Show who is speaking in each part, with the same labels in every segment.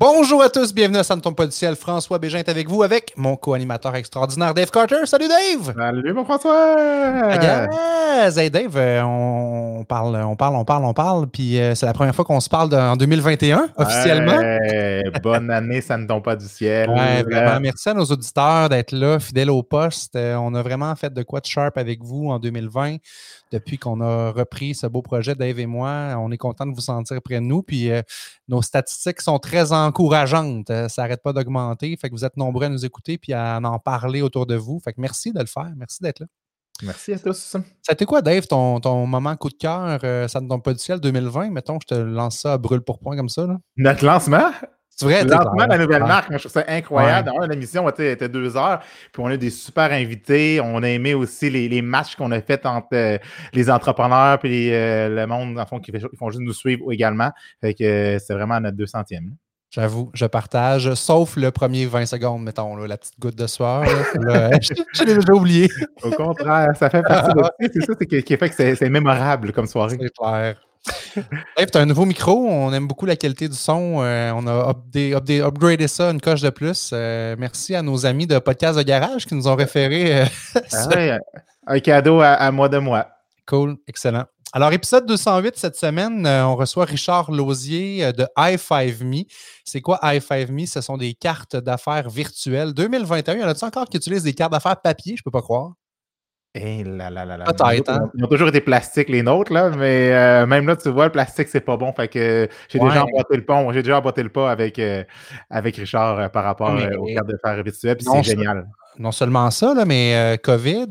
Speaker 1: Bonjour à tous, bienvenue à Ça ne tombe pas du ciel. François Bégin est avec vous avec mon co-animateur extraordinaire Dave Carter. Salut Dave!
Speaker 2: Salut mon François!
Speaker 1: Yes! Hey Dave, euh, on parle, on parle, on parle, on parle, puis euh, c'est la première fois qu'on se parle en 2021 officiellement.
Speaker 2: bonne année, ça ne tombe pas du ciel.
Speaker 1: Ouais, vraiment. Merci à nos auditeurs d'être là, fidèles au poste. Euh, on a vraiment fait de quoi de sharp avec vous en 2020 depuis qu'on a repris ce beau projet, Dave et moi. On est content de vous sentir près de nous. Puis euh, nos statistiques sont très encourageantes. Euh, ça n'arrête pas d'augmenter. Fait que vous êtes nombreux à nous écouter puis à en parler autour de vous. Fait que merci de le faire. Merci d'être là.
Speaker 2: Merci à tous. Ça
Speaker 1: a été quoi, Dave, ton, ton moment coup de cœur? Euh, ça ne tombe pas du ciel 2020? Mettons, je te lance ça à brûle pour point comme ça. Là.
Speaker 2: Notre lancement?
Speaker 1: C'est vrai,
Speaker 2: le lancement de la nouvelle marque, je trouve ça incroyable. Ouais. L'émission était, deux heures, puis on a des super invités. On a aimé aussi les, les matchs qu'on a fait entre euh, les entrepreneurs et euh, le monde, en fond, qui, fait, font juste nous suivre également. Fait que euh, c'est vraiment notre 200e.
Speaker 1: J'avoue, je partage, sauf le premier 20 secondes, mettons, là, la petite goutte de soir. je l'ai déjà oublié.
Speaker 2: Au contraire, ça fait partie de C'est ça qui fait que c'est mémorable comme soirée.
Speaker 1: C'est clair. Dave, tu as un nouveau micro. On aime beaucoup la qualité du son. Euh, on a updé, updé, upgradé ça une coche de plus. Euh, merci à nos amis de Podcast de Garage qui nous ont référé. Euh,
Speaker 2: ah ouais, un cadeau à, à, moi de moi.
Speaker 1: Cool, excellent. Alors, épisode 208 cette semaine, on reçoit Richard Lausier de i5me. C'est quoi i5me? Ce sont des cartes d'affaires virtuelles. 2021, y en a-t-il encore qui utilisent des cartes d'affaires papier? Je ne peux pas croire.
Speaker 2: Eh là là là là.
Speaker 1: Peut-être, hein?
Speaker 2: Ils ont toujours été plastiques, les nôtres, là, mais euh, même là, tu vois, le plastique, c'est pas bon. Fait que j'ai
Speaker 1: Ouais.
Speaker 2: déjà emboîté le pont. J'ai déjà emboîté le pas avec, euh, avec Richard euh, par rapport
Speaker 1: Mais-
Speaker 2: aux cartes de fer virtuelles. Puis c'est génial.
Speaker 1: Non seulement ça, là, mais COVID,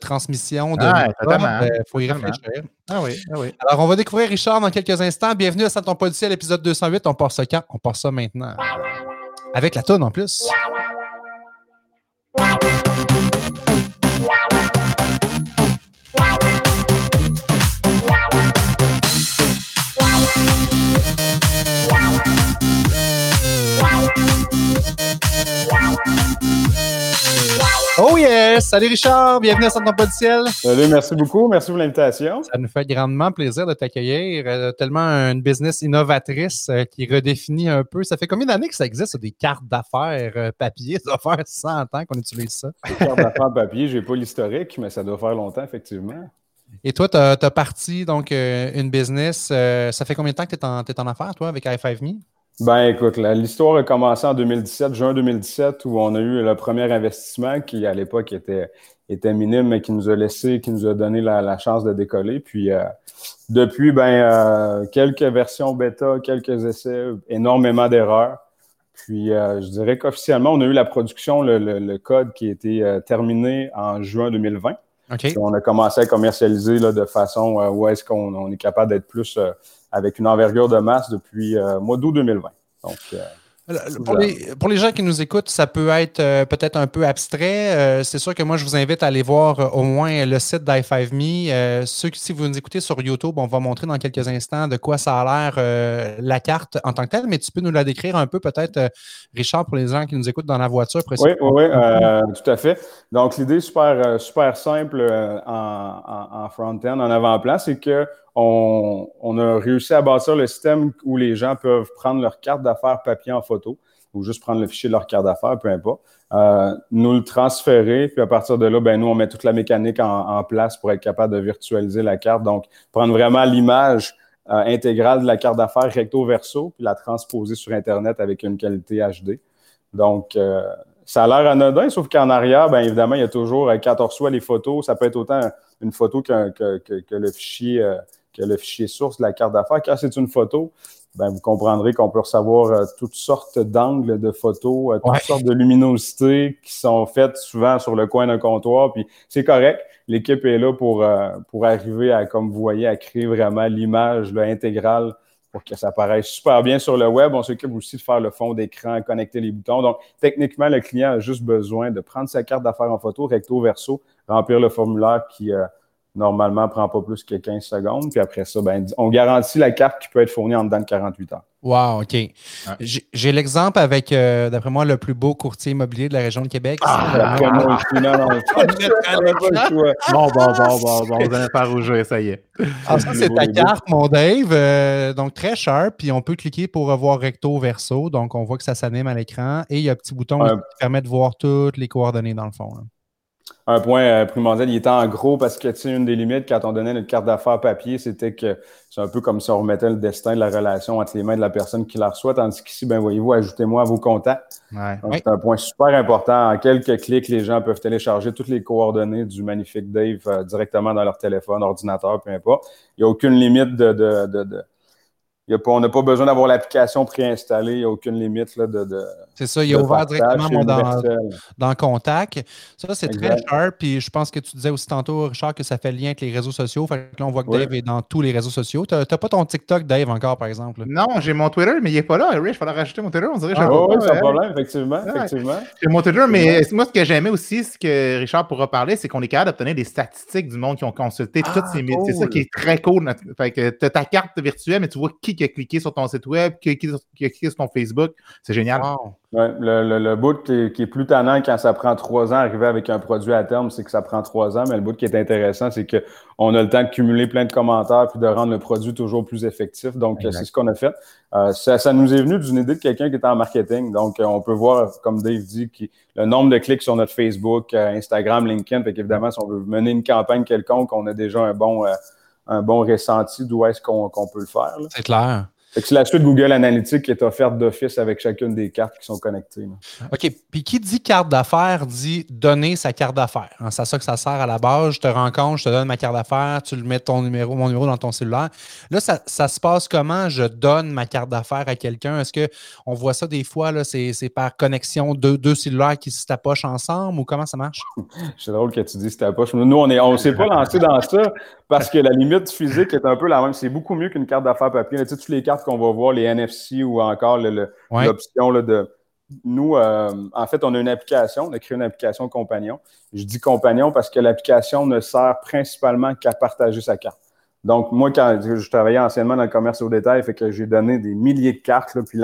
Speaker 1: transmission de
Speaker 2: totalement.
Speaker 1: euh, faut y réfléchir.
Speaker 2: Ah oui, ah oui.
Speaker 1: Alors, on va découvrir Richard dans quelques instants. Bienvenue à Ça tombe pas du ciel, épisode 208. On part ça quand? On part ça maintenant. Avec la tonne en plus. Oh yes! Salut Richard, bienvenue à tombe pas du ciel.
Speaker 3: Salut, merci beaucoup. Merci pour l'invitation.
Speaker 1: Ça nous fait grandement plaisir de t'accueillir. Euh, tellement une business innovatrice euh, qui redéfinit un peu. Ça fait combien d'années que ça existe, des cartes d'affaires euh, papier? Ça doit faire 100 ans qu'on utilise ça.
Speaker 3: Les cartes d'affaires papier, j'ai pas l'historique, mais ça doit faire longtemps, effectivement.
Speaker 1: Et toi, tu as, parti donc euh, une business. euh, ça fait combien de temps que tu es, en- affaires, toi, avec i5me?
Speaker 3: Ben écoute, l'histoire a commencé en 2017, juin 2017, où on a eu le premier investissement qui, à l'époque, était, était minime, mais qui nous a laissé, qui nous a donné la, chance de décoller. Puis euh, depuis, ben quelques versions bêta, quelques essais, énormément d'erreurs. Puis je dirais qu'officiellement, on a eu la production, le, code qui a été terminé en juin 2020. On a commencé à commercialiser de façon euh, où est-ce qu'on on est capable d'être plus euh, avec une envergure de masse depuis euh, mois d'août 2020. Donc,
Speaker 1: Pour les, pour les gens qui nous écoutent, ça peut être euh, peut-être un peu abstrait. Euh, c'est sûr que moi, je vous invite à aller voir euh, au moins le site d'i5me. Euh, ceux qui, si vous nous écoutez sur YouTube, on va montrer dans quelques instants de quoi ça a l'air euh, la carte en tant que telle, mais tu peux nous la décrire un peu peut-être, euh, Richard, pour les gens qui nous écoutent dans la voiture.
Speaker 3: oui, oui,
Speaker 1: précisément.
Speaker 3: oui, euh, tout à fait. Donc, l'idée super, super simple euh, en, en- en front-end, en avant-plan, c'est que on, a réussi à bâtir le système où les gens peuvent prendre leur carte d'affaires papier en photo ou juste prendre le fichier de leur carte d'affaires, peu importe, euh, nous le transférer, puis à partir de là, ben, nous, on met toute la mécanique en, place pour être capable de virtualiser la carte. Donc, prendre vraiment l'image euh, intégrale de la carte d'affaires recto-verso, puis la transposer sur Internet avec une qualité HD. Donc, euh, ça a l'air anodin, sauf qu'en arrière, bien évidemment, il y a toujours, quand on les photos, ça peut être autant une photo qu'un- que, que- que le fichier, que le fichier source de la carte d'affaires. Quand c'est une photo, ben, vous comprendrez qu'on peut recevoir euh, toutes sortes d'angles de photos, euh, toutes
Speaker 1: Ouais.
Speaker 3: sortes de luminosités qui sont faites souvent sur le coin d'un comptoir. Puis c'est correct. L'équipe est là pour, euh, pour arriver à, comme vous voyez, à créer vraiment l'image intégrale pour que ça paraisse super bien sur le web. On s'occupe aussi de faire le fond d'écran, connecter les boutons. Donc, techniquement, le client a juste besoin de prendre sa carte d'affaires en photo, recto verso, remplir le formulaire qui, normalement, prend pas plus que 15 secondes. Puis après ça, ben, on garantit la carte qui peut être fournie en dedans de 48 heures.
Speaker 1: Wow, OK. J'ai l'exemple avec, euh, d'après moi, le plus beau courtier immobilier de la région de Québec. Ah,
Speaker 2: non, non, bon, bon, bon, bon, bon, vous allez faire rougir, ça y est.
Speaker 1: Ah, ça, c'est ta carte, mon Dave. Euh, donc, très sharp. Puis, on peut cliquer pour revoir recto, verso. Donc, on voit que ça s'anime à l'écran. Et il y a un petit bouton qui permet de voir toutes les coordonnées dans le fond
Speaker 3: un point euh, primordial, il était en gros parce que, tu sais, une des limites quand on donnait notre carte d'affaires papier, c'était que c'est un peu comme si on remettait le destin de la relation entre les mains de la personne qui la reçoit, tandis qu'ici, ben voyez-vous, ajoutez-moi à vos contacts. C'est un point super important. En quelques clics, les gens peuvent télécharger toutes les coordonnées du magnifique Dave euh, directement dans leur téléphone, ordinateur, peu importe. Il n'y a aucune limite de, de, de on n'a pas besoin d'avoir l'application préinstallée, il n'y a aucune limite là, de,
Speaker 1: C'est ça, il est ouvert directement dans, dans, Contact. Ça, c'est très sharp. Puis je pense que tu disais aussi tantôt, Richard, que ça fait le lien avec les réseaux sociaux. Fait que là, on voit que Dave est dans tous les réseaux sociaux. Tu n'as pas ton TikTok, Dave, encore, par exemple?
Speaker 2: Non, j'ai mon Twitter, mais il n'est pas là. Rich, il fallait rajouter mon Twitter. On dirait
Speaker 3: ah, oui, sans problème, effectivement. effectivement.
Speaker 2: J'ai mon Twitter, mais moi, ce que j'aimais aussi, ce que Richard pourra parler, c'est qu'on est capable d'obtenir des statistiques du monde qui ont consulté toutes ah, ces médias. C'est ça qui est très cool. Fait que tu as ta carte virtuelle, mais tu vois qui qui a cliqué sur ton site web, qui a cliqué sur ton Facebook. C'est génial.
Speaker 3: le, le, bout qui est, plus tannant quand ça prend trois ans arriver avec un produit à terme, c'est que ça prend trois ans. Mais le bout qui est intéressant, c'est qu'on a le temps de cumuler plein de commentaires puis de rendre le produit toujours plus effectif. Donc, c'est ce qu'on a fait. Euh, ça, nous est venu d'une idée de quelqu'un qui est en marketing. Donc, euh, on peut voir, comme Dave dit, le nombre de clics sur notre Facebook, euh, Instagram, LinkedIn. Fait qu'évidemment, si on veut mener une campagne quelconque, on a déjà un bon un bon ressenti d'où est-ce qu'on peut le faire.
Speaker 1: C'est clair.
Speaker 3: C'est la suite Google Analytics qui est offerte d'office avec chacune des cartes qui sont connectées.
Speaker 1: OK. Puis qui dit carte d'affaires dit donner sa carte d'affaires. Hein, c'est ça que ça sert à la base. Je te rencontre, je te donne ma carte d'affaires, tu le mets ton numéro, mon numéro dans ton cellulaire. Là, ça, se passe comment? Je donne ma carte d'affaires à quelqu'un? Est-ce qu'on voit ça des fois, c'est, par connexion de deux cellulaires qui se tapochent ensemble ou comment ça marche?
Speaker 3: c'est drôle que tu dis se tapochent. Nous, on ne on s'est pas lancé dans ça parce que la limite physique est un peu la même. C'est beaucoup mieux qu'une carte d'affaires papier. Tu sais, toutes les cartes qu'on va voir, les NFC ou encore l'option de. Nous, euh, en fait, on a une application, on a créé une application compagnon. Je dis compagnon parce que l'application ne sert principalement qu'à partager sa carte. Donc, moi, quand je travaillais anciennement dans le commerce au détail, fait que j'ai donné des milliers de cartes, puis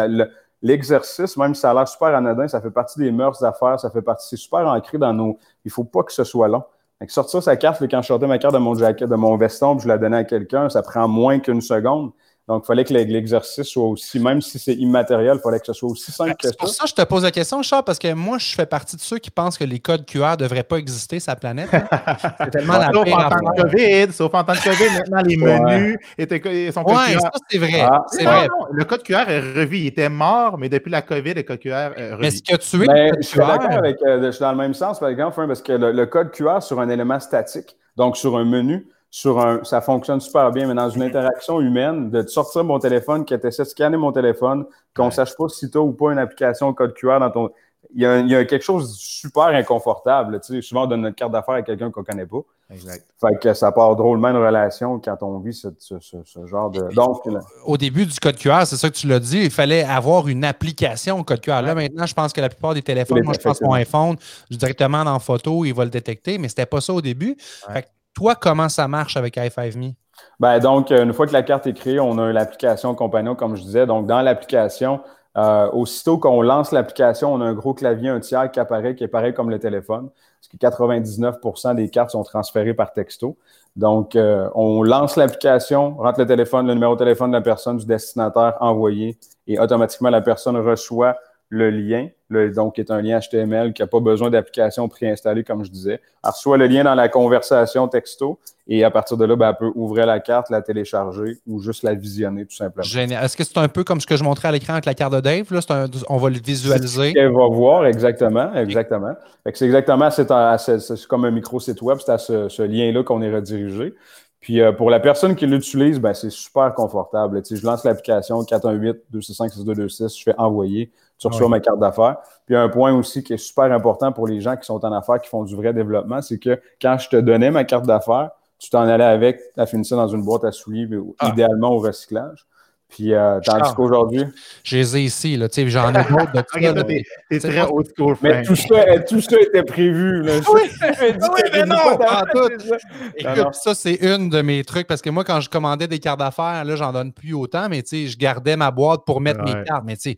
Speaker 3: l'exercice, même si ça a l'air super anodin, ça fait partie des mœurs d'affaires, ça fait partie, c'est super ancré dans nos. Il ne faut pas que ce soit long. Donc, sortir sa carte, quand je sortais ma carte de mon jacket, de mon veston, puis je la donnais à quelqu'un, ça prend moins qu'une seconde. Donc, il fallait que l'exercice soit aussi, même si c'est immatériel, il fallait que ce soit aussi simple que ça.
Speaker 1: C'est pour ça que je te pose la question, Charles, parce que moi, je fais partie de ceux qui pensent que les codes QR ne devraient pas exister sur la planète.
Speaker 2: c'est tellement la Sauf en temps de COVID, sauf en temps de COVID, maintenant, les menus étaient, sont
Speaker 1: Oui, ça, c'est vrai. Ah. c'est vrai.
Speaker 2: le code QR est revu. Il était mort, mais depuis la COVID, le code QR est revu.
Speaker 1: Est-ce que tu es
Speaker 3: ben, je suis d'accord avec, euh, je suis dans le même sens, par exemple, parce que le code QR sur un élément statique, donc sur un menu, sur un, ça fonctionne super bien, mais dans une interaction humaine, de sortir mon téléphone, qui essaie de scanner mon téléphone, qu'on ne sache pas si tu as ou pas une application code QR dans ton. Il y, a, il y a quelque chose de super inconfortable. Tu sais, souvent, on donne notre carte d'affaires à quelqu'un qu'on ne connaît pas. Exact. Fait que ça part drôlement une relation quand on vit ce, ce, ce, genre de. Donc,
Speaker 1: au début du code QR, c'est ça que tu l'as dit, il fallait avoir une application code QR. Là, maintenant, je pense que la plupart des téléphones, moi, je pense qu'on iPhone, directement dans photo, il va le détecter, mais c'était pas ça au début. Fait que comment ça marche avec i5me?
Speaker 3: Ben, donc, euh, une fois que la carte est créée, on a l'application compagnon, comme je disais. Donc, dans l'application, euh, aussitôt qu'on lance l'application, on a un gros clavier, un tiers qui apparaît, qui est pareil comme le téléphone, parce que 99% des cartes sont transférées par texto. Donc, euh, on lance l'application, rentre le téléphone, le numéro de téléphone de la personne, du destinataire envoyé, et automatiquement, la personne reçoit le lien, donc qui est un lien HTML qui n'a pas besoin d'application préinstallée, comme je disais. Alors, soit le lien dans la conversation texto, et à partir de là, ben, elle peut ouvrir la carte, la télécharger ou juste la visionner, tout simplement.
Speaker 1: Génial. Est-ce que c'est un peu comme ce que je montrais à l'écran avec la carte de Dave? Là? on va le visualiser.
Speaker 3: Elle va voir, exactement. exactement. C'est exactement, c'est, comme un micro-site web, c'est à ce, ce lien-là qu'on est redirigé. Puis euh, pour la personne qui l'utilise, ben, c'est super confortable. Tu je lance l'application 418-265-6226, je fais envoyer, tu reçois ma carte d'affaires. Puis un point aussi qui est super important pour les gens qui sont en affaires, qui font du vrai développement, c'est que quand je te donnais ma carte d'affaires, tu t'en allais avec, tu as fini ça dans une boîte à souliers, ah. idéalement au recyclage. Puis, euh, tandis qu'aujourd'hui.
Speaker 1: Je les ai ici, là. Tu sais, j'en ai d'autres de.
Speaker 2: T'es très old school,
Speaker 3: Mais tout ça, tout ça était prévu, là.
Speaker 1: Oui, oui mais non! tout. Écoute, ça, c'est une de mes trucs parce que moi, quand je commandais des cartes d'affaires, là, j'en donne plus autant, mais tu sais, je gardais ma boîte pour mettre mes cartes. Mais tu sais,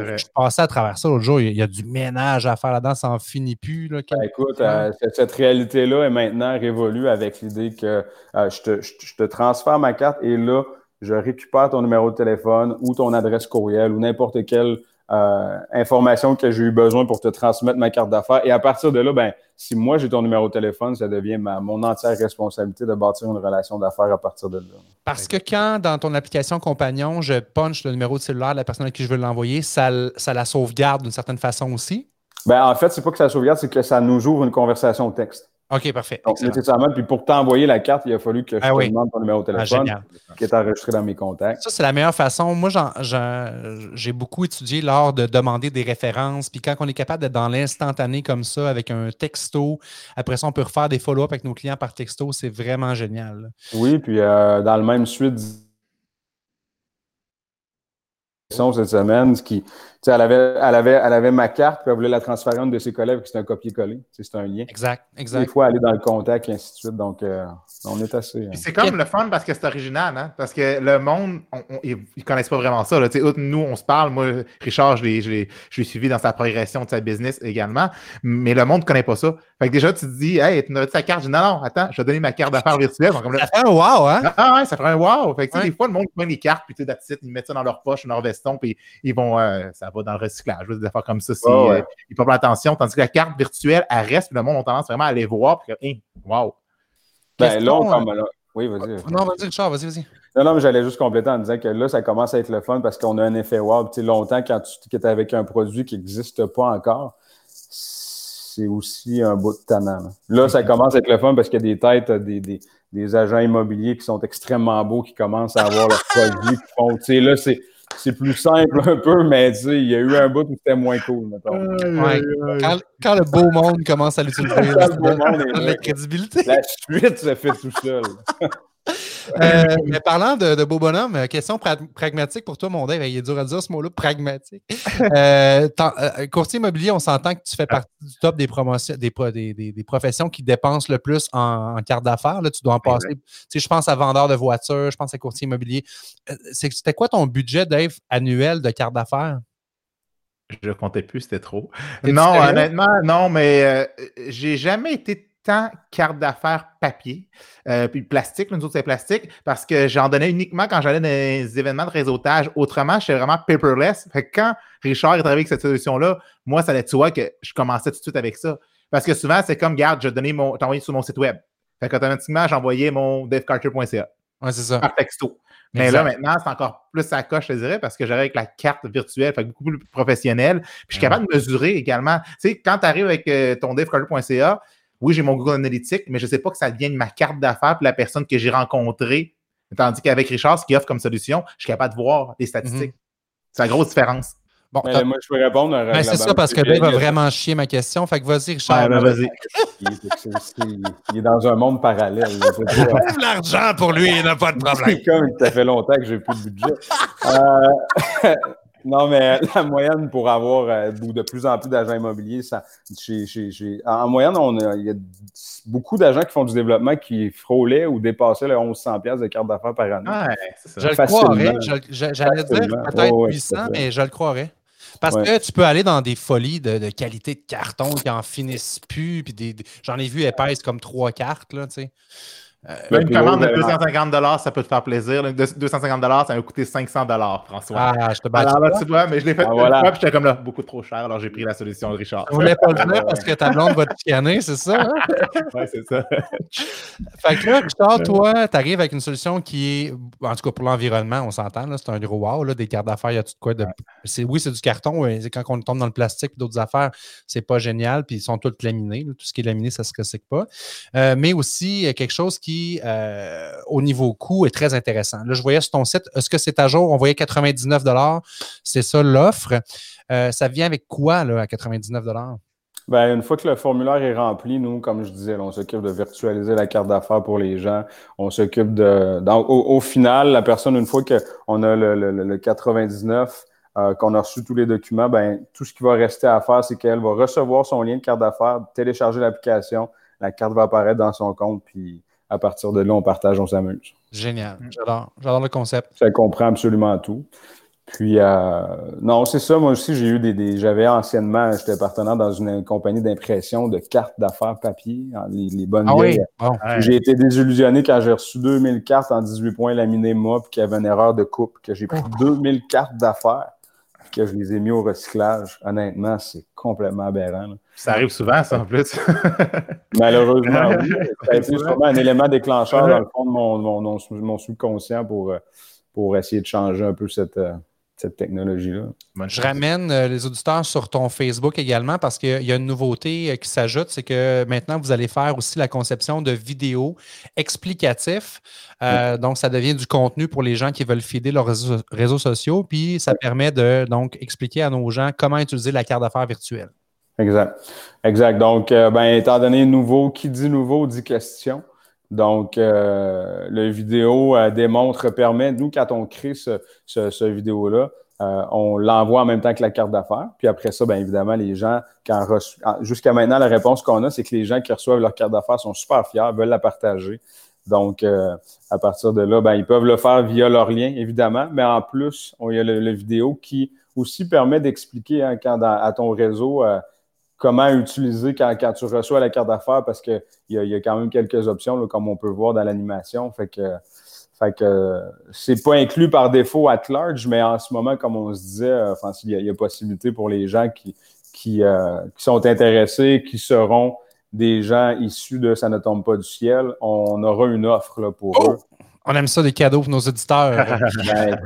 Speaker 1: je passais à travers ça l'autre jour, il y a du ménage à faire là-dedans, ça n'en finit plus. Là,
Speaker 3: ben, écoute, euh, cette réalité-là est maintenant révolue avec l'idée que euh, je, te, je, te, transfère ma carte et là, je récupère ton numéro de téléphone ou ton adresse courriel ou n'importe quelle euh, information que j'ai eu besoin pour te transmettre ma carte d'affaires. Et à partir de là, ben, si moi j'ai ton numéro de téléphone, ça devient ma, mon entière responsabilité de bâtir une relation d'affaires à partir de là.
Speaker 1: Parce que quand dans ton application compagnon, je punch le numéro de cellulaire de la personne à qui je veux l'envoyer, ça, ça la sauvegarde d'une certaine façon aussi?
Speaker 3: Ben, en fait, c'est pas que ça sauvegarde, c'est que ça nous ouvre une conversation texte.
Speaker 1: OK, parfait.
Speaker 3: Donc, nécessairement, puis pour t'envoyer la carte, il a fallu que je ah te demande ton numéro de ah, téléphone qui est enregistré dans mes contacts.
Speaker 1: Ça, c'est la meilleure façon. Moi, j'ai beaucoup étudié lors de demander des références. Puis quand on est capable d'être dans l'instantané comme ça, avec un texto, après ça, on peut refaire des follow-up avec nos clients par texto. C'est vraiment génial.
Speaker 3: Oui, puis euh, dans le même suite cette semaine, qui, elle avait, elle, avait, elle avait ma carte, puis elle voulait la transférer à une de ses collègues, qui c'est un copier-coller. C'est un lien.
Speaker 1: Exact, exact.
Speaker 3: Des fois, aller dans le contact, et ainsi de suite. Donc, euh, on est assez.
Speaker 2: Hein. C'est comme le fun parce que c'est original, hein? Parce que le monde, ils ne connaissent pas vraiment ça. Là. Nous, on se parle. Moi, Richard, je l'ai suivi dans sa progression de sa business également. Mais le monde ne connaît pas ça. Fait que déjà, tu te dis, hey, tu n'as ta carte. Je dis, non, non, attends, je vais donner ma carte d'affaires virtuelle.
Speaker 1: ça fait un wow, hein?
Speaker 2: Ah ouais, ça fait un wow. Fait que, des fois, le monde prend les cartes, puis tu sais, ils mettent ça dans leur poche, dans leur veston, puis ils vont, euh, ça va dans le recyclage, des affaires comme ça. Si, oh, ils pas attention. Tandis que la carte virtuelle, elle reste, puis le monde a tendance vraiment à aller voir, puis hey, wow.
Speaker 3: Ben là, comme, là, oui, vas-y.
Speaker 1: Non, vas-y, Richard, vas-y, vas-y.
Speaker 3: Non, non, mais j'allais juste compléter en disant que là, ça commence à être le fun parce qu'on a un effet wow. Tu sais, longtemps, quand tu es avec un produit qui n'existe pas encore, c'est aussi un bout de tannant. Là, ça commence à être le fun parce qu'il y a des têtes, des, des, des, agents immobiliers qui sont extrêmement beaux, qui commencent à avoir leurs produits, qui font, tu sais, là, c'est c'est plus simple un peu, mais il y a eu un bout où c'était moins cool,
Speaker 1: Quand, le beau monde commence à l'utiliser, la crédibilité.
Speaker 3: La suite se fait tout seul.
Speaker 1: Euh, mais parlant de, beau bonhomme, euh, question pragmatique pour toi, mon Dave. Il est dur à dire ce mot-là, pragmatique. Euh, courtier immobilier, on s'entend que tu fais partie du top des promotions, des, des, professions qui dépensent le plus en, carte d'affaires. Tu dois en passer. je pense à vendeur de voitures, je pense à courtier immobilier. C'était quoi ton budget, Dave, annuel de carte d'affaires?
Speaker 2: Je ne comptais plus, c'était trop. Non, honnêtement, non, mais j'ai jamais été tant carte d'affaires papier, euh, puis plastique, nous autres c'est plastique, parce que j'en donnais uniquement quand j'allais dans des événements de réseautage. Autrement, je suis vraiment paperless. Fait que quand Richard est arrivé avec cette solution-là, moi, ça allait tu vois que je commençais tout de suite avec ça. Parce que souvent, c'est comme, garde, je donnais mon, t'envoyais sur mon site web. Fait qu'automatiquement, j'envoyais mon devcarter.ca.
Speaker 1: Ouais, c'est ça.
Speaker 2: Par texto. Mais là, maintenant, c'est encore plus sa coche, je dirais, parce que j'arrive avec la carte virtuelle, fait beaucoup plus professionnel. Puis je suis capable de mesurer également. Tu sais, quand tu arrives avec euh, ton devcarter.ca, oui, j'ai mon Google Analytics, mais je ne sais pas que ça vienne ma carte d'affaires pour la personne que j'ai rencontrée. Tandis qu'avec Richard, ce qu'il offre comme solution, je suis capable de voir les statistiques. Mhm. C'est la grosse différence.
Speaker 3: Bon, moi, je peux répondre.
Speaker 1: Ben, c'est ça, parce que Ben va vraiment chier ma question. Fait que vas-y, Richard.
Speaker 2: Ben, vas-y.
Speaker 3: il, est dans un monde parallèle.
Speaker 1: L'argent pour lui, il n'a pas de problème.
Speaker 3: comme ça fait longtemps que j'ai plus de budget. Euh, non, mais la moyenne pour avoir euh, de plus en plus d'agents immobiliers, ça, en moyenne, on il y a beaucoup d'agents qui font du développement qui frôlaient ou dépassaient les 1100 pièces de carte d'affaires par année.
Speaker 1: Ouais, je le croirais. J'allais dire peut-être 800, mais je le croirais. Parce que tu peux aller dans des folies de, qualité de carton qui n'en finissent plus. Puis j'en ai vu épaisse comme trois cartes. Là, tu sais.
Speaker 2: Euh, une commande de 250 ça peut te faire plaisir. 250 ça va coûter 500 François.
Speaker 1: Ah, je te bats.
Speaker 2: Alors là, tu vois, mais je l'ai fait ah, voilà. puis j'étais comme là, beaucoup trop cher, alors j'ai pris la solution de Richard.
Speaker 1: Je voulais pas le dire parce que ta blonde va te chicaner, c'est ça? Hein?
Speaker 2: oui, c'est ça.
Speaker 1: fait que là, Richard, toi, tu arrives avec une solution qui est, en tout cas pour l'environnement, on s'entend, c'est un gros wow, là, des cartes d'affaires, il y a tout de quoi de. Oui, c'est du carton, mais quand on tombe dans le plastique et d'autres affaires, c'est pas génial, puis ils sont tous laminés. Tout ce qui est laminé, ça se recycle pas. Euh, mais aussi, quelque chose qui euh, au niveau coût, est très intéressant. Là, je voyais sur ton site, est-ce que c'est à jour? On voyait 99 C'est ça l'offre. Euh, ça vient avec quoi là, à 99
Speaker 3: Ben, une fois que le formulaire est rempli, nous, comme je disais, on s'occupe de virtualiser la carte d'affaires pour les gens. On s'occupe de. au, final, la personne, une fois qu'on a le, le, 99, euh, qu'on a reçu tous les documents, ben, tout ce qui va rester à faire, c'est qu'elle va recevoir son lien de carte d'affaires, télécharger l'application, la carte va apparaître dans son compte, puis à partir de là, on partage, on s'amuse.
Speaker 1: Génial. J'adore. J'adore le concept.
Speaker 3: Ça comprend absolument tout. Puis, euh, non, c'est ça. Moi aussi, j'ai eu des. J'avais anciennement, j'étais partenaire dans une compagnie d'impression de cartes d'affaires papier, hein, les, bonnes
Speaker 1: ah oui?
Speaker 3: J'ai été désillusionné quand j'ai reçu 2000 cartes en 18 points laminées moi, puis qu'il y avait une erreur de coupe, que j'ai pris 2000 cartes d'affaires, puis que je les ai mis au recyclage. Honnêtement, c'est complètement aberrant.
Speaker 2: Ça arrive souvent, ça, en plus.
Speaker 3: Malheureusement, oui. Ça a été sûrement un élément déclencheur dans le fond de mon, mon, mon subconscient pour, euh, pour essayer de changer un peu cette euh, cette technologie-là.
Speaker 1: Je ramène euh, les auditeurs sur ton Facebook également parce qu'il y a une nouveauté euh, qui s'ajoute, c'est que maintenant, vous allez faire aussi la conception de vidéos explicatifs. Euh, donc, ça devient du contenu pour les gens qui veulent fider leurs réseaux, sociaux, puis ça permet de donc expliquer à nos gens comment utiliser la carte d'affaires virtuelle.
Speaker 3: Exact. Exact. Donc, ben, étant donné nouveau, qui dit nouveau dit question. Donc, euh, le vidéo euh, démontre, permet, nous, quand on crée ce, ce, vidéo-là, euh, on l'envoie en même temps que la carte d'affaires. Puis après ça, bien évidemment, les gens, quand jusqu'à maintenant, la réponse qu'on a, c'est que les gens qui reçoivent leur carte d'affaires sont super fiers, veulent la partager. Donc, à partir de là, ben, ils peuvent le faire via leur lien, évidemment, mais en plus, il y a le, vidéo qui aussi permet d'expliquer hein, quand à ton réseau comment utiliser quand, tu reçois la carte d'affaires parce qu'il y, a, y a quand même quelques options, comme on peut voir dans l'animation. Fait que, fait que c'est pas inclus par défaut at large, mais en ce moment, comme on se disait, euh, enfin, il, y a, possibilité pour les gens qui, qui, euh, qui, sont intéressés, qui seront des gens issus de Ça ne tombe pas du ciel. On aura une offre là, pour
Speaker 1: oh!
Speaker 3: eux.
Speaker 1: On aime ça des cadeaux pour nos auditeurs. ben,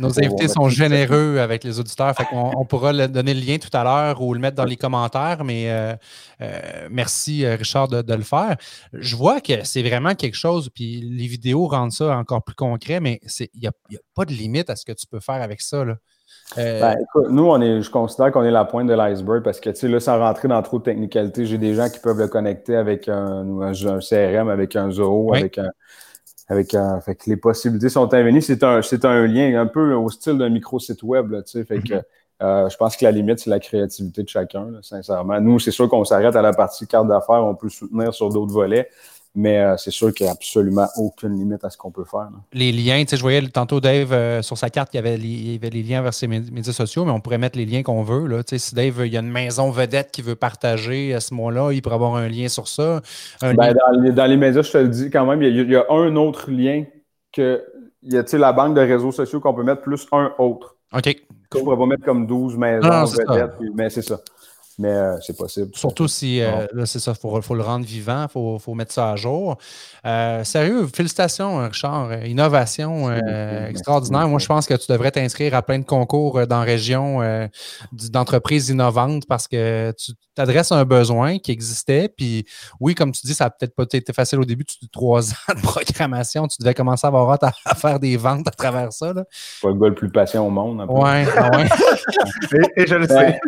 Speaker 1: nos invités sont généreux avec les auditeurs. on, pourra donner le lien tout à l'heure ou le mettre dans les commentaires, mais euh, euh, merci euh, Richard de, le faire. Je vois que c'est vraiment quelque chose, puis les vidéos rendent ça encore plus concret, mais il n'y a, pas de limite à ce que tu peux faire avec ça.
Speaker 3: Ben, nous, on est, je considère qu'on est la pointe de l'iceberg parce que, tu sais, là, sans rentrer dans trop de technicalité, j'ai des gens qui peuvent le connecter avec un, CRM, avec un Zoho, avec un, avec euh, fait que les possibilités sont infinies. C'est un, c'est un lien un peu au style d'un micro-site web. Là, fait que, mm-hmm. euh, je pense que la limite, c'est la créativité de chacun, sincèrement. Nous, c'est sûr qu'on s'arrête à la partie carte d'affaires, on peut soutenir sur d'autres volets. Mais euh, c'est sûr qu'il n'y a absolument aucune limite à ce qu'on peut faire.
Speaker 1: Les liens, tu sais, je voyais tantôt Dave euh, sur sa carte, il y, avait les, avait les liens vers ses médias sociaux, mais on pourrait mettre les liens qu'on veut. Là. Tu sais, si Dave, il y a une maison vedette qui veut partager à ce moment-là, il pourrait avoir un lien sur ça.
Speaker 3: Ben, dans, les, médias, je te le dis quand même, il y a, un autre lien que il y a la banque de réseaux sociaux qu'on peut mettre plus un autre.
Speaker 1: OK.
Speaker 3: On pourrait pas mettre comme 12 maisons vedettes, mais c'est ça mais euh, c'est possible.
Speaker 1: Surtout si, euh, c'est ça, il faut, le rendre vivant, il faut, mettre ça à jour. Euh, sérieux, félicitations, Richard. Innovation extraordinaire. Moi, je pense que tu devrais t'inscrire à plein de concours dans la région d'entreprises innovantes parce que tu t'adresses à un besoin qui existait. Puis oui, comme tu dis, ça n'a peut-être pas été facile au début, tu trois ans de programmation, tu devais commencer à avoir hâte à, faire des ventes à travers ça. Là.
Speaker 3: Pas le gars le plus patient au monde.
Speaker 1: Oui, ouais.
Speaker 2: et, je le sais.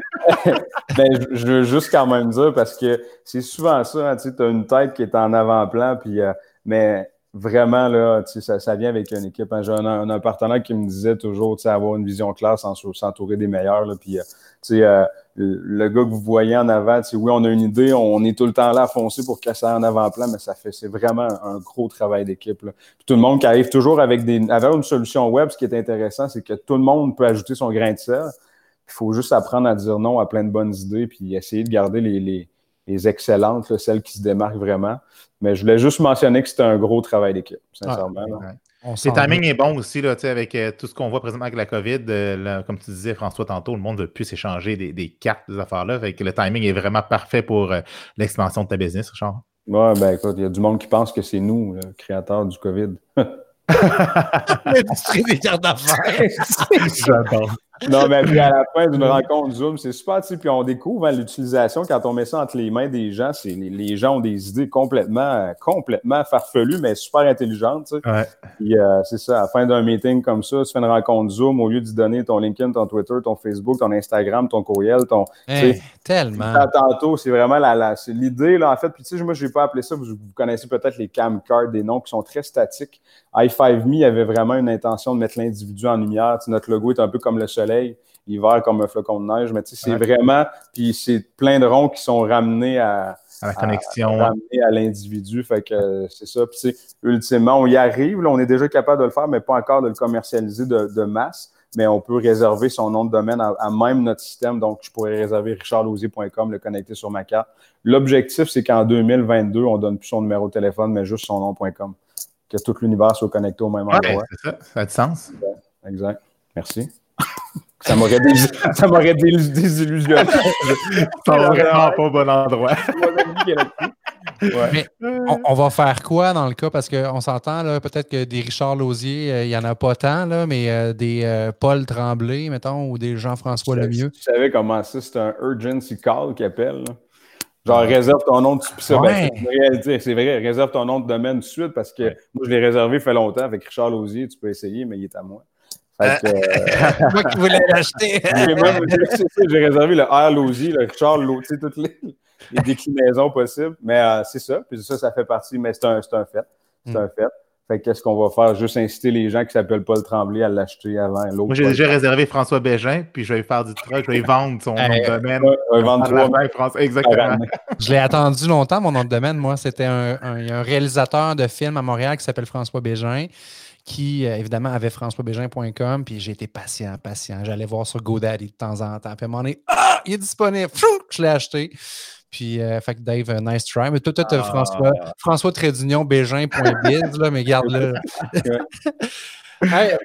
Speaker 3: ben, je veux juste quand même dire parce que c'est souvent ça, hein, tu as une tête qui est en avant-plan, puis euh, mais vraiment, là, ça, ça vient avec une équipe. Hein. J'ai un, partenaire qui me disait toujours avoir une vision claire, s'entourer des meilleurs. Là, puis, euh, euh, le gars que vous voyez en avant, oui, on a une idée, on est tout le temps là à foncer pour casser en avant-plan, mais ça fait c'est vraiment un gros travail d'équipe. Tout le monde qui arrive toujours avec, des, avec une solution web, ce qui est intéressant, c'est que tout le monde peut ajouter son grain de sel. Il faut juste apprendre à dire non à plein de bonnes idées, puis essayer de garder les, les, excellentes, celles qui se démarquent vraiment. Mais je voulais juste mentionner que c'était un gros travail d'équipe, sincèrement.
Speaker 2: Le timing est bon aussi, là, avec euh, tout ce qu'on voit présentement avec la COVID. Euh, comme tu disais, François, tantôt, le monde ne veut plus s'échanger des, des, cartes, des affaires-là. le timing est vraiment parfait pour euh, l'expansion de ta business, Richard.
Speaker 3: Oui, ben écoute, il y a du monde qui pense que c'est nous, le créateur du COVID.
Speaker 1: L'industrie des cartes d'affaires.
Speaker 2: J'adore.
Speaker 3: Non, mais puis à la fin d'une rencontre Zoom, c'est super, tu sais, puis on découvre hein, l'utilisation quand on met ça entre les mains des gens. C'est, les, gens ont des idées complètement, complètement farfelues, mais super intelligentes, tu sais.
Speaker 2: Ouais.
Speaker 3: Puis euh, c'est ça, à la fin d'un meeting comme ça, tu fais une rencontre Zoom, au lieu d'y donner ton LinkedIn, ton Twitter, ton Facebook, ton Instagram, ton courriel, ton...
Speaker 1: Hey, tellement.
Speaker 3: Tantôt, c'est vraiment la, la- c'est l'idée, là, en fait. Puis, tu sais, moi, je vais pas appeler ça, vous, vous connaissez peut-être les cam cards, des noms qui sont très statiques. I5me avait vraiment une intention de mettre l'individu en lumière. Tu sais, notre logo est un peu comme le soleil, l'hiver comme un flocon de neige, mais tu sais, c'est vraiment, puis c'est plein de ronds qui sont ramenés à,
Speaker 2: À la connexion.
Speaker 3: ramenés à l'individu. Fait que euh, c'est ça. Puis, tu sais, ultimement, on y arrive. Là, on est déjà capable de le faire, mais pas encore de le commercialiser de, de masse. Mais on peut réserver son nom de domaine à, à même notre système. Donc, je pourrais réserver richardlosier.com, le connecter sur ma carte. L'objectif, c'est qu'en 2022, on donne plus son numéro de téléphone, mais juste son nom.com. Que tout l'univers soit connecté au même
Speaker 2: Ouais,
Speaker 3: endroit.
Speaker 2: ça. Ça a du sens.
Speaker 3: Exact. Merci. Ça m'aurait ça m'aurait dés- désillusionné.
Speaker 2: Ça va vraiment pas au bon endroit.
Speaker 3: Ouais.
Speaker 1: On, on va faire quoi dans le cas? Parce qu'on s'entend, là, peut-être que des Richard Lausier, euh, il n'y en a pas tant, là, mais euh, des euh, Paul Tremblay, mettons, ou des Jean-François Lemieux.
Speaker 3: Tu savais comment ça, c'est un urgency call qui appelle. là. Genre, réserve ton nom de ça, ben,
Speaker 1: Ouais.
Speaker 3: réalité, c'est vrai, réserve ton nom de domaine tout de suite parce que moi, je l'ai réservé fait longtemps avec Richard Lausier, tu peux essayer, mais il est à moi. Fait que, euh,
Speaker 1: moi qui voulais l'acheter.
Speaker 3: j'ai réservé le R Lausier, le Richard Lausier, toutes les, les déclinaisons possibles. Mais euh, c'est ça, puis ça, ça fait partie, mais c'est un, c'est un fait. C'est
Speaker 1: Mm.
Speaker 3: un fait. Fait que qu'est-ce qu'on va faire? Juste inciter les gens qui s'appellent Paul Tremblay à l'acheter avant l'autre.
Speaker 2: Moi, j'ai déjà réservé François Bégin, puis je vais faire du truc, je vais vendre son nom de domaine.
Speaker 3: Tremblay. Un vendre trois.
Speaker 2: Exactement.
Speaker 1: Je l'ai attendu longtemps, mon nom de domaine. Moi, c'était un, réalisateur de films à Montréal qui s'appelle François Bégin, qui, euh, évidemment, avait françoisbégin.com. Puis j'ai été patient, patient. J'allais voir sur GoDaddy de temps en temps. Puis à un moment donné, ah, il est disponible. Je l'ai acheté. Puis, euh, fait que Dave, euh, nice try. Mais toi, toi,
Speaker 2: Ah.
Speaker 1: François, François Trédunion, Bégin.biz, là, mais garde-le. Hey,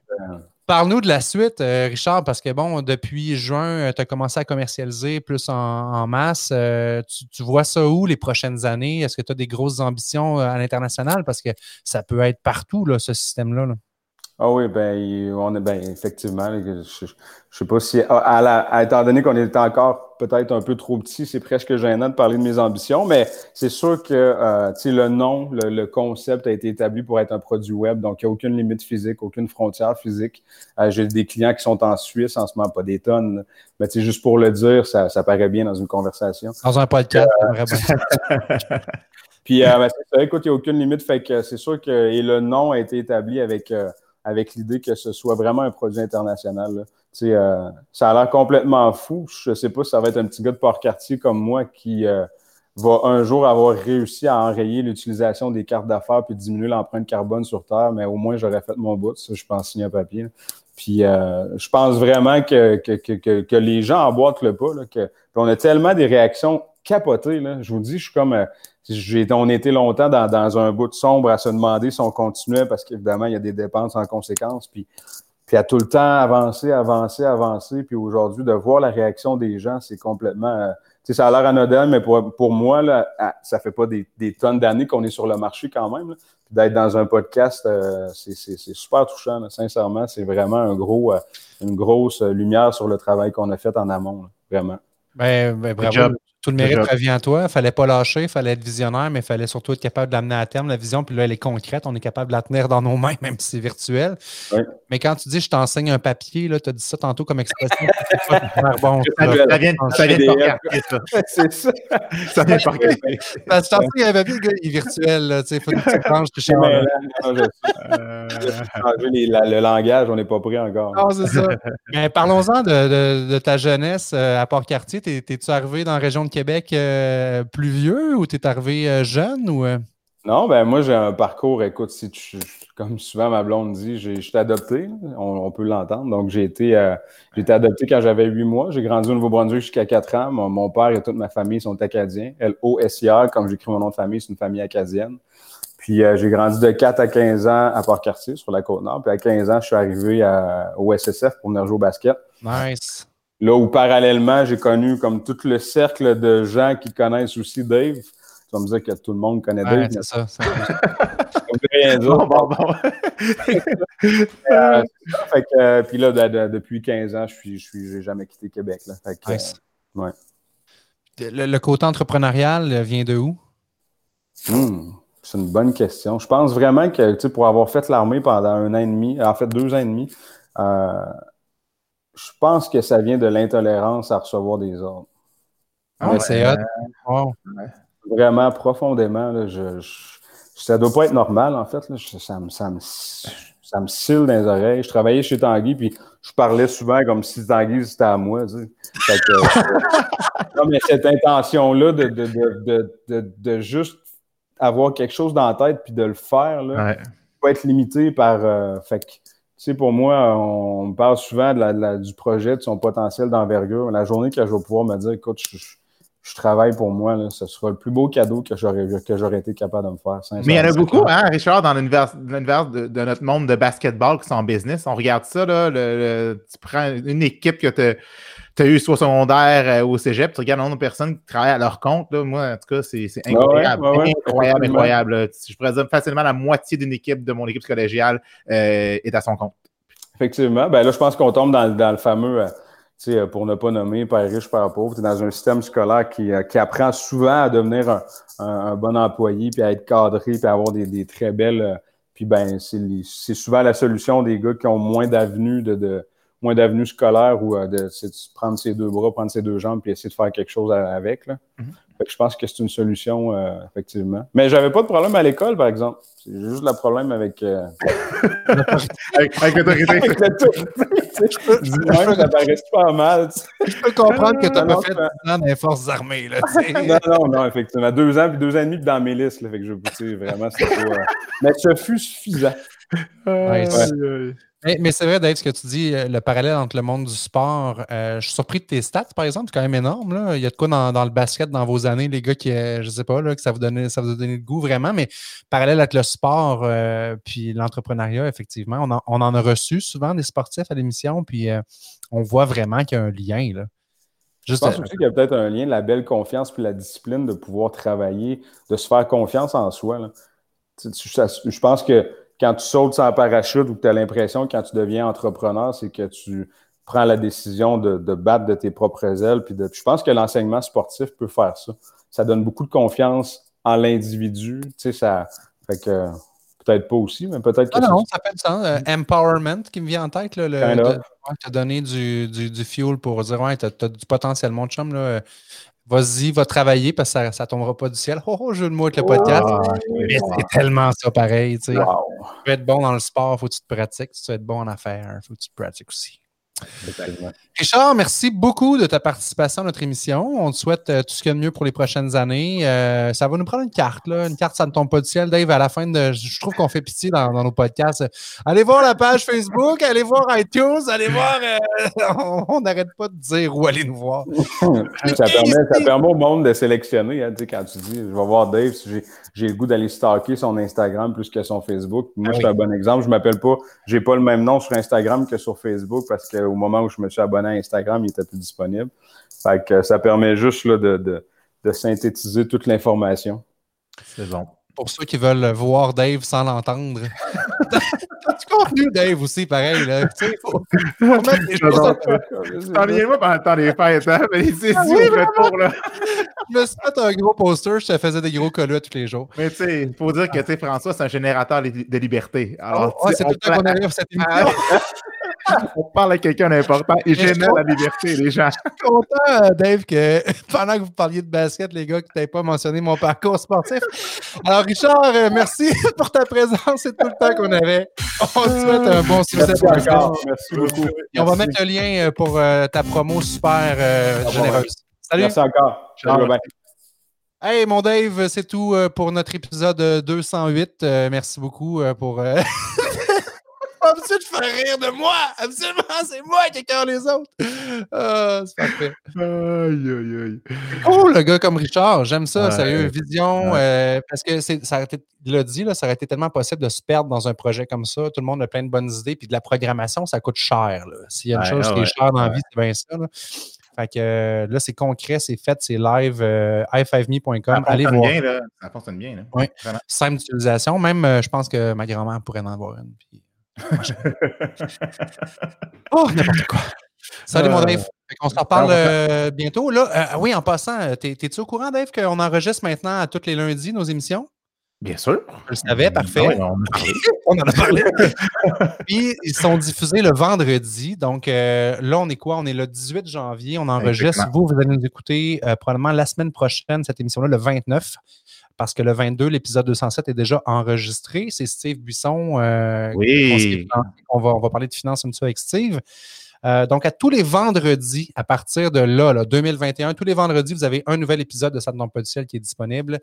Speaker 1: Parle-nous de la suite, euh, Richard, parce que bon, depuis juin, tu as commencé à commercialiser plus en, en masse. Euh, tu, tu vois ça où les prochaines années? Est-ce que tu as des grosses ambitions à l'international? Parce que ça peut être partout, là, ce système-là. là.
Speaker 3: Ah oui, ben, on est, ben, effectivement, je, je, je sais pas si, à, à la- à- étant donné qu'on est encore peut-être un peu trop petit, c'est presque gênant de parler de mes ambitions, mais c'est sûr que, euh, tu sais, le nom, le, le concept a été établi pour être un produit web, donc il n'y a aucune limite physique, aucune frontière physique. Euh, J'ai des clients qui sont en Suisse en ce moment, pas des tonnes, mais tu sais, juste pour le dire, ça, ça paraît bien dans une conversation.
Speaker 1: Dans un podcast, j'aimerais bien.
Speaker 3: Puis, euh, ben, ça, écoute, il n'y a aucune limite. Fait que c'est sûr que et le nom a été établi avec, euh, avec l'idée que ce soit vraiment un produit international. euh, ça a l'air complètement fou. Je sais pas si ça va être un petit gars de Port-Cartier comme moi qui euh, va un jour avoir réussi à enrayer l'utilisation des cartes d'affaires puis diminuer l'empreinte carbone sur Terre, mais au moins j'aurais fait mon bout. Ça, je pense signer un papier. Puis euh, je pense vraiment que, que, que, que, que les gens emboîtent le pas. Là, que, puis on a tellement des réactions capotées. Là. Je vous dis, je suis comme. euh, j'ai, on était longtemps dans, dans un bout de sombre à se demander si on continuait parce qu'évidemment, il y a des dépenses en conséquence. Puis, puis à tout le temps avancer, avancer, avancer. Puis aujourd'hui, de voir la réaction des gens, c'est complètement. euh, tu sais, ça a l'air anodin, mais pour, pour moi, là, ça fait pas des, des tonnes d'années qu'on est sur le marché quand même. là. Puis d'être dans un podcast, euh, c'est, c'est, c'est super touchant. là. Sincèrement, c'est vraiment un gros, euh, une grosse lumière sur le travail qu'on a fait en amont. là. Vraiment.
Speaker 1: Ben, ben, bravo. Tout le mérite revient à toi. Il fallait pas lâcher, il fallait être visionnaire, mais il fallait surtout être capable de l'amener à terme, la vision. Puis là, elle est concrète. On est capable de la tenir dans nos mains, même si c'est virtuel. Mais quand tu dis je t'enseigne un papier, tu as dit ça tantôt comme expression. bon.
Speaker 2: Ça,
Speaker 1: ça.
Speaker 2: ça vient, ça vient de
Speaker 3: c'est ça.
Speaker 2: Ça vient de.
Speaker 1: Parce que je t'enseigne un papier, le gars, il est virtuel. sais, faut que tu
Speaker 3: sais.
Speaker 2: Euh,
Speaker 3: la- le langage, on n'est pas prêt encore.
Speaker 1: Non, c'est ça. Mais parlons-en de, de- de ta jeunesse euh, à Port-Cartier. T'es- T'es-tu arrivé dans la région de Québec euh, plus vieux ou t'es arrivé euh, jeune ou euh?
Speaker 3: Non, ben moi, j'ai un parcours, écoute, si tu, comme souvent ma blonde dit, j'ai- je suis adopté, on, on peut l'entendre. Donc, j'ai été, euh, j'ai été adopté quand j'avais huit mois. J'ai grandi au Nouveau-Brunswick jusqu'à quatre ans. Mon, mon père et toute ma famille sont acadiens. L-O-S-I-A, comme j'écris mon nom de famille, c'est une famille acadienne. Puis, j'ai grandi de 4 à 15 ans à Port-Cartier, sur la Côte-Nord. Puis, à 15 ans, je suis arrivé à- au SSF pour venir jouer au basket.
Speaker 1: Nice.
Speaker 3: Là où parallèlement, j'ai connu comme tout le cercle de gens qui connaissent aussi Dave. vas me dire que tout le monde connaît Dave.
Speaker 1: c'est ça. ça
Speaker 3: rien dire. Bon, bon, bon. euh, fait que, euh, puis là, de, de, depuis 15 ans, je suis, je suis, j'ai jamais quitté Québec. Là. Fait que, nice. euh, ouais.
Speaker 1: le, le, côté entrepreneurial vient de où?
Speaker 3: Hmm, c'est une bonne question. Je pense vraiment que, tu pour avoir fait l'armée pendant un an et demi, en fait deux ans et demi, euh, je pense que ça vient de l'intolérance à recevoir des ordres.
Speaker 1: Ah, ouais, c'est hot.
Speaker 3: Oh. Vraiment, profondément, là, je, je, ça doit pas être normal, en fait. Là. Ça, me, ça, me, ça me cille dans les oreilles. Je travaillais chez Tanguy, puis je parlais souvent comme si Tanguy, c'était à moi. Tu sais. fait que, non, mais cette intention-là de, de, de, de, de juste avoir quelque chose dans la tête puis de le faire, là,
Speaker 2: ouais.
Speaker 3: pas être limité par. Euh, fait que, sais, pour moi, on, parle souvent du projet, de son potentiel d'envergure. La journée que je vais pouvoir me dire, écoute, je, travaille pour moi, là, ce sera le plus beau cadeau que j'aurais que j'aurais été capable de me faire.
Speaker 2: Mais il y en a beaucoup, hein, Richard, dans l'univers de, notre monde de basketball qui sont en business. On regarde ça, là, tu prends une équipe que tu tu as eu soit secondaire euh, au cégep, tu regardes le nombre de personnes qui travaillent à leur compte. Là, moi, en tout cas, c'est incroyable. Ouais, ouais, incroyable, ouais. incroyable. Je pourrais dire facilement la moitié d'une équipe de mon équipe collégiale euh, est à son compte.
Speaker 3: Effectivement. Ben là, je pense qu'on tombe dans, dans, le fameux, euh, tu sais, pour ne pas nommer père riche, père pauvre. Tu es dans un système scolaire qui, euh, qui apprend souvent à devenir un, un, un, bon employé, puis à être cadré, puis à avoir des, des très belles. Euh, puis ben, c'est souvent la solution des gars qui ont moins d'avenues de, de moins d'avenue scolaire ou euh, de, de, prendre ses deux bras, prendre ses deux jambes puis essayer de faire quelque chose avec. Là. Mm -hmm. fait que je pense que c'est une solution, euh, effectivement. Mais j'avais pas de problème à l'école, par exemple. C'est juste le problème avec. Euh...
Speaker 2: avec, avec l'autorité. avec
Speaker 3: l'autorité. ça paraît pas mal.
Speaker 1: Je peux comprendre que tu n'as pas fait deux ans dans les forces armées. Là,
Speaker 3: non, non, non, effectivement. Deux ans, puis deux ans et demi dans mes listes. Là, fait que je vraiment, c'est pas. Euh, Mais ce fut suffisant.
Speaker 1: Ouais, ouais. Mais, mais c'est vrai, Dave, ce que tu dis, le parallèle entre le monde du sport. Euh, je suis surpris de tes stats, par exemple, c'est quand même énorme. Là. Il y a de quoi dans, dans, le basket dans vos années, les gars, qui, je sais pas, là, que ça vous donnait, ça vous a donné le goût vraiment, mais parallèle avec le sport euh, puis l'entrepreneuriat, effectivement, on en, on en, a reçu souvent des sportifs à l'émission, puis euh, on voit vraiment qu'il y a un lien. Là.
Speaker 3: Juste je pense aussi qu'il y a peut-être un lien, la belle confiance puis la discipline de pouvoir travailler, de se faire confiance en soi. Là. Je pense que quand tu sautes sans parachute ou que tu as l'impression quand tu deviens entrepreneur, c'est que tu prends la décision de, de, battre de tes propres ailes. Puis, de, je pense que l'enseignement sportif peut faire ça. Ça donne beaucoup de confiance en l'individu. Tu sais, ça fait que peut-être pas aussi, mais peut-être que.
Speaker 1: Ah non, ça du sens. Euh, empowerment qui me vient en tête. Là, le, de, ouais, te donner du, du, du, fuel pour dire ouais, tu as, as, du potentiel, mon chum. Là, vas-y, va travailler parce que ça, ça tombera pas du ciel. Oh, oh jeu de mots avec le podcast. Oh, mais wow. c'est tellement ça pareil. Tu sais. Wow. Tu veux être bon dans le sport, il faut que tu te pratiques. Si tu veux être bon en affaires, il faut que tu te pratiques aussi. Richard, merci beaucoup de ta participation à notre émission. On te souhaite euh, tout ce qu'il y a de mieux pour les prochaines années. Euh, ça va nous prendre une carte, là. Une carte, ça ne tombe pas du ciel. Dave, à la fin de. Je trouve qu'on fait pitié dans, dans, nos podcasts. Allez voir la page Facebook, allez voir iTunes, allez voir. Euh, on n'arrête pas de dire où aller nous voir.
Speaker 3: ça, permet, ça permet au monde de sélectionner. Hein, quand tu dis, je vais voir Dave, si j'ai le goût d'aller stalker son Instagram plus que son Facebook. Moi, ah, je suis un bon exemple. Je m'appelle pas, j'ai pas le même nom sur Instagram que sur Facebook parce qu'au moment où je me suis abonné à Instagram, il était plus disponible. Fait que ça permet juste là, de, de, de synthétiser toute l'information.
Speaker 1: C'est bon. Pour ceux qui veulent voir Dave sans l'entendre. tu contenu, Dave, aussi, pareil. Là. Tu sais, faut, faut mettre
Speaker 2: des choses. T'en viens moi pendant le temps des fêtes, hein? Mais ici, ah, oui,
Speaker 1: retour, là. je me suis fait un gros poster, je te faisais des gros collus tous les jours.
Speaker 2: Mais tu sais, il faut dire que, tu sais, François, c'est un générateur de liberté. Alors,
Speaker 1: oh, ouais, c'est tout le temps qu'on arrive cette émission.
Speaker 2: on parle à quelqu'un d'important et génère la liberté, les gens.
Speaker 1: Je suis content, Dave, que pendant que vous parliez de basket, les gars, que tu n'avez pas mentionné mon parcours sportif. Alors, Richard, merci pour ta présence. C'est tout le temps qu'on avait. On te souhaite un bon succès
Speaker 3: pour Merci beaucoup.
Speaker 1: Et on va mettre le lien pour ta promo super euh, généreuse.
Speaker 3: Salut. Merci encore. Salut, bye.
Speaker 1: Hey, mon Dave, c'est tout pour notre épisode 208. merci beaucoup pour absolument de faire rire de moi. Absolument, c'est moi qui écœure les autres. Ah, c'est parfait.
Speaker 2: Aïe, aïe, aïe.
Speaker 1: Oh, le gars comme Richard, j'aime ça, ouais, sérieux. Vision, ouais. euh, parce que ça aurait été, il l'a dit, là, ça aurait été tellement possible de se perdre dans un projet comme ça. Tout le monde a plein de bonnes idées. Puis de la programmation, ça coûte cher. S'il y a une ouais, chose qui est chère dans la vie, c'est bien ça. Là Fait que là, c'est concret, c'est fait, c'est live, i5me.com.
Speaker 2: Ça
Speaker 1: Allez
Speaker 2: fonctionne
Speaker 1: voir.
Speaker 2: bien, là. Ça fonctionne bien, là.
Speaker 1: Oui.
Speaker 2: Vraiment.
Speaker 1: Simple d'utilisation. Même, euh, je pense que ma grand-mère pourrait en avoir une. puis- oh, n'importe quoi. Salut, mon
Speaker 2: Euh,
Speaker 1: Dave. On se reparle euh, bientôt. Là, euh, oui, en passant, t'es- t'es-tu au courant, Dave, qu'on enregistre maintenant à tous les lundis nos émissions?
Speaker 2: Bien sûr.
Speaker 1: Je le savais, parfait.
Speaker 2: Ah oui, on
Speaker 1: en a parlé. Puis, ils sont diffusés le vendredi. Donc, euh, là, on est quoi? On est le 18 janvier. On enregistre.
Speaker 2: Exactement.
Speaker 1: Vous, vous allez nous écouter euh, probablement la semaine prochaine, cette émission-là, le 29. Parce que le 22, l'épisode 207 est déjà enregistré. C'est Steve Buisson. euh,
Speaker 2: Oui.
Speaker 1: On va, on va parler de finances un petit peu avec Steve. Euh, donc, à tous les vendredis, à partir de là, là, 2021, tous les vendredis, vous avez un nouvel épisode de Ça ne tombe pas du ciel qui est disponible.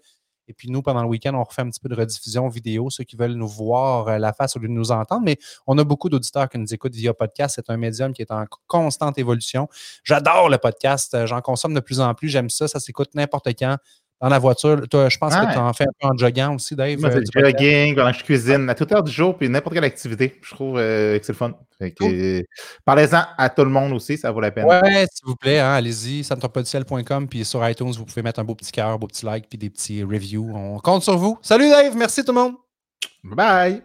Speaker 1: Et puis nous, pendant le week-end, on refait un petit peu de rediffusion vidéo, ceux qui veulent nous voir euh, la face au lieu de nous entendre. Mais on a beaucoup d'auditeurs qui nous écoutent via podcast. C'est un médium qui est en constante évolution. J'adore le podcast. Euh, J'en consomme de plus en plus. J'aime ça. Ça s'écoute n'importe quand. Dans la voiture. Toi, je pense
Speaker 2: Ouais.
Speaker 1: que tu en fais un peu en joggant aussi, Dave.
Speaker 2: Moi,
Speaker 1: euh,
Speaker 2: jogging, pendant que je cuisine, à toute heure du jour, puis n'importe quelle activité. Je trouve euh, que c'est le fun. Euh, Parlez-en à tout le monde aussi, ça vaut la peine.
Speaker 1: Ouais, s'il vous plaît, hein, allez-y, santorpodiciel.com, puis sur iTunes, vous pouvez mettre un beau petit cœur, un beau petit like, puis des petits reviews. On compte sur vous. Salut Dave, merci tout le monde.
Speaker 2: Bye!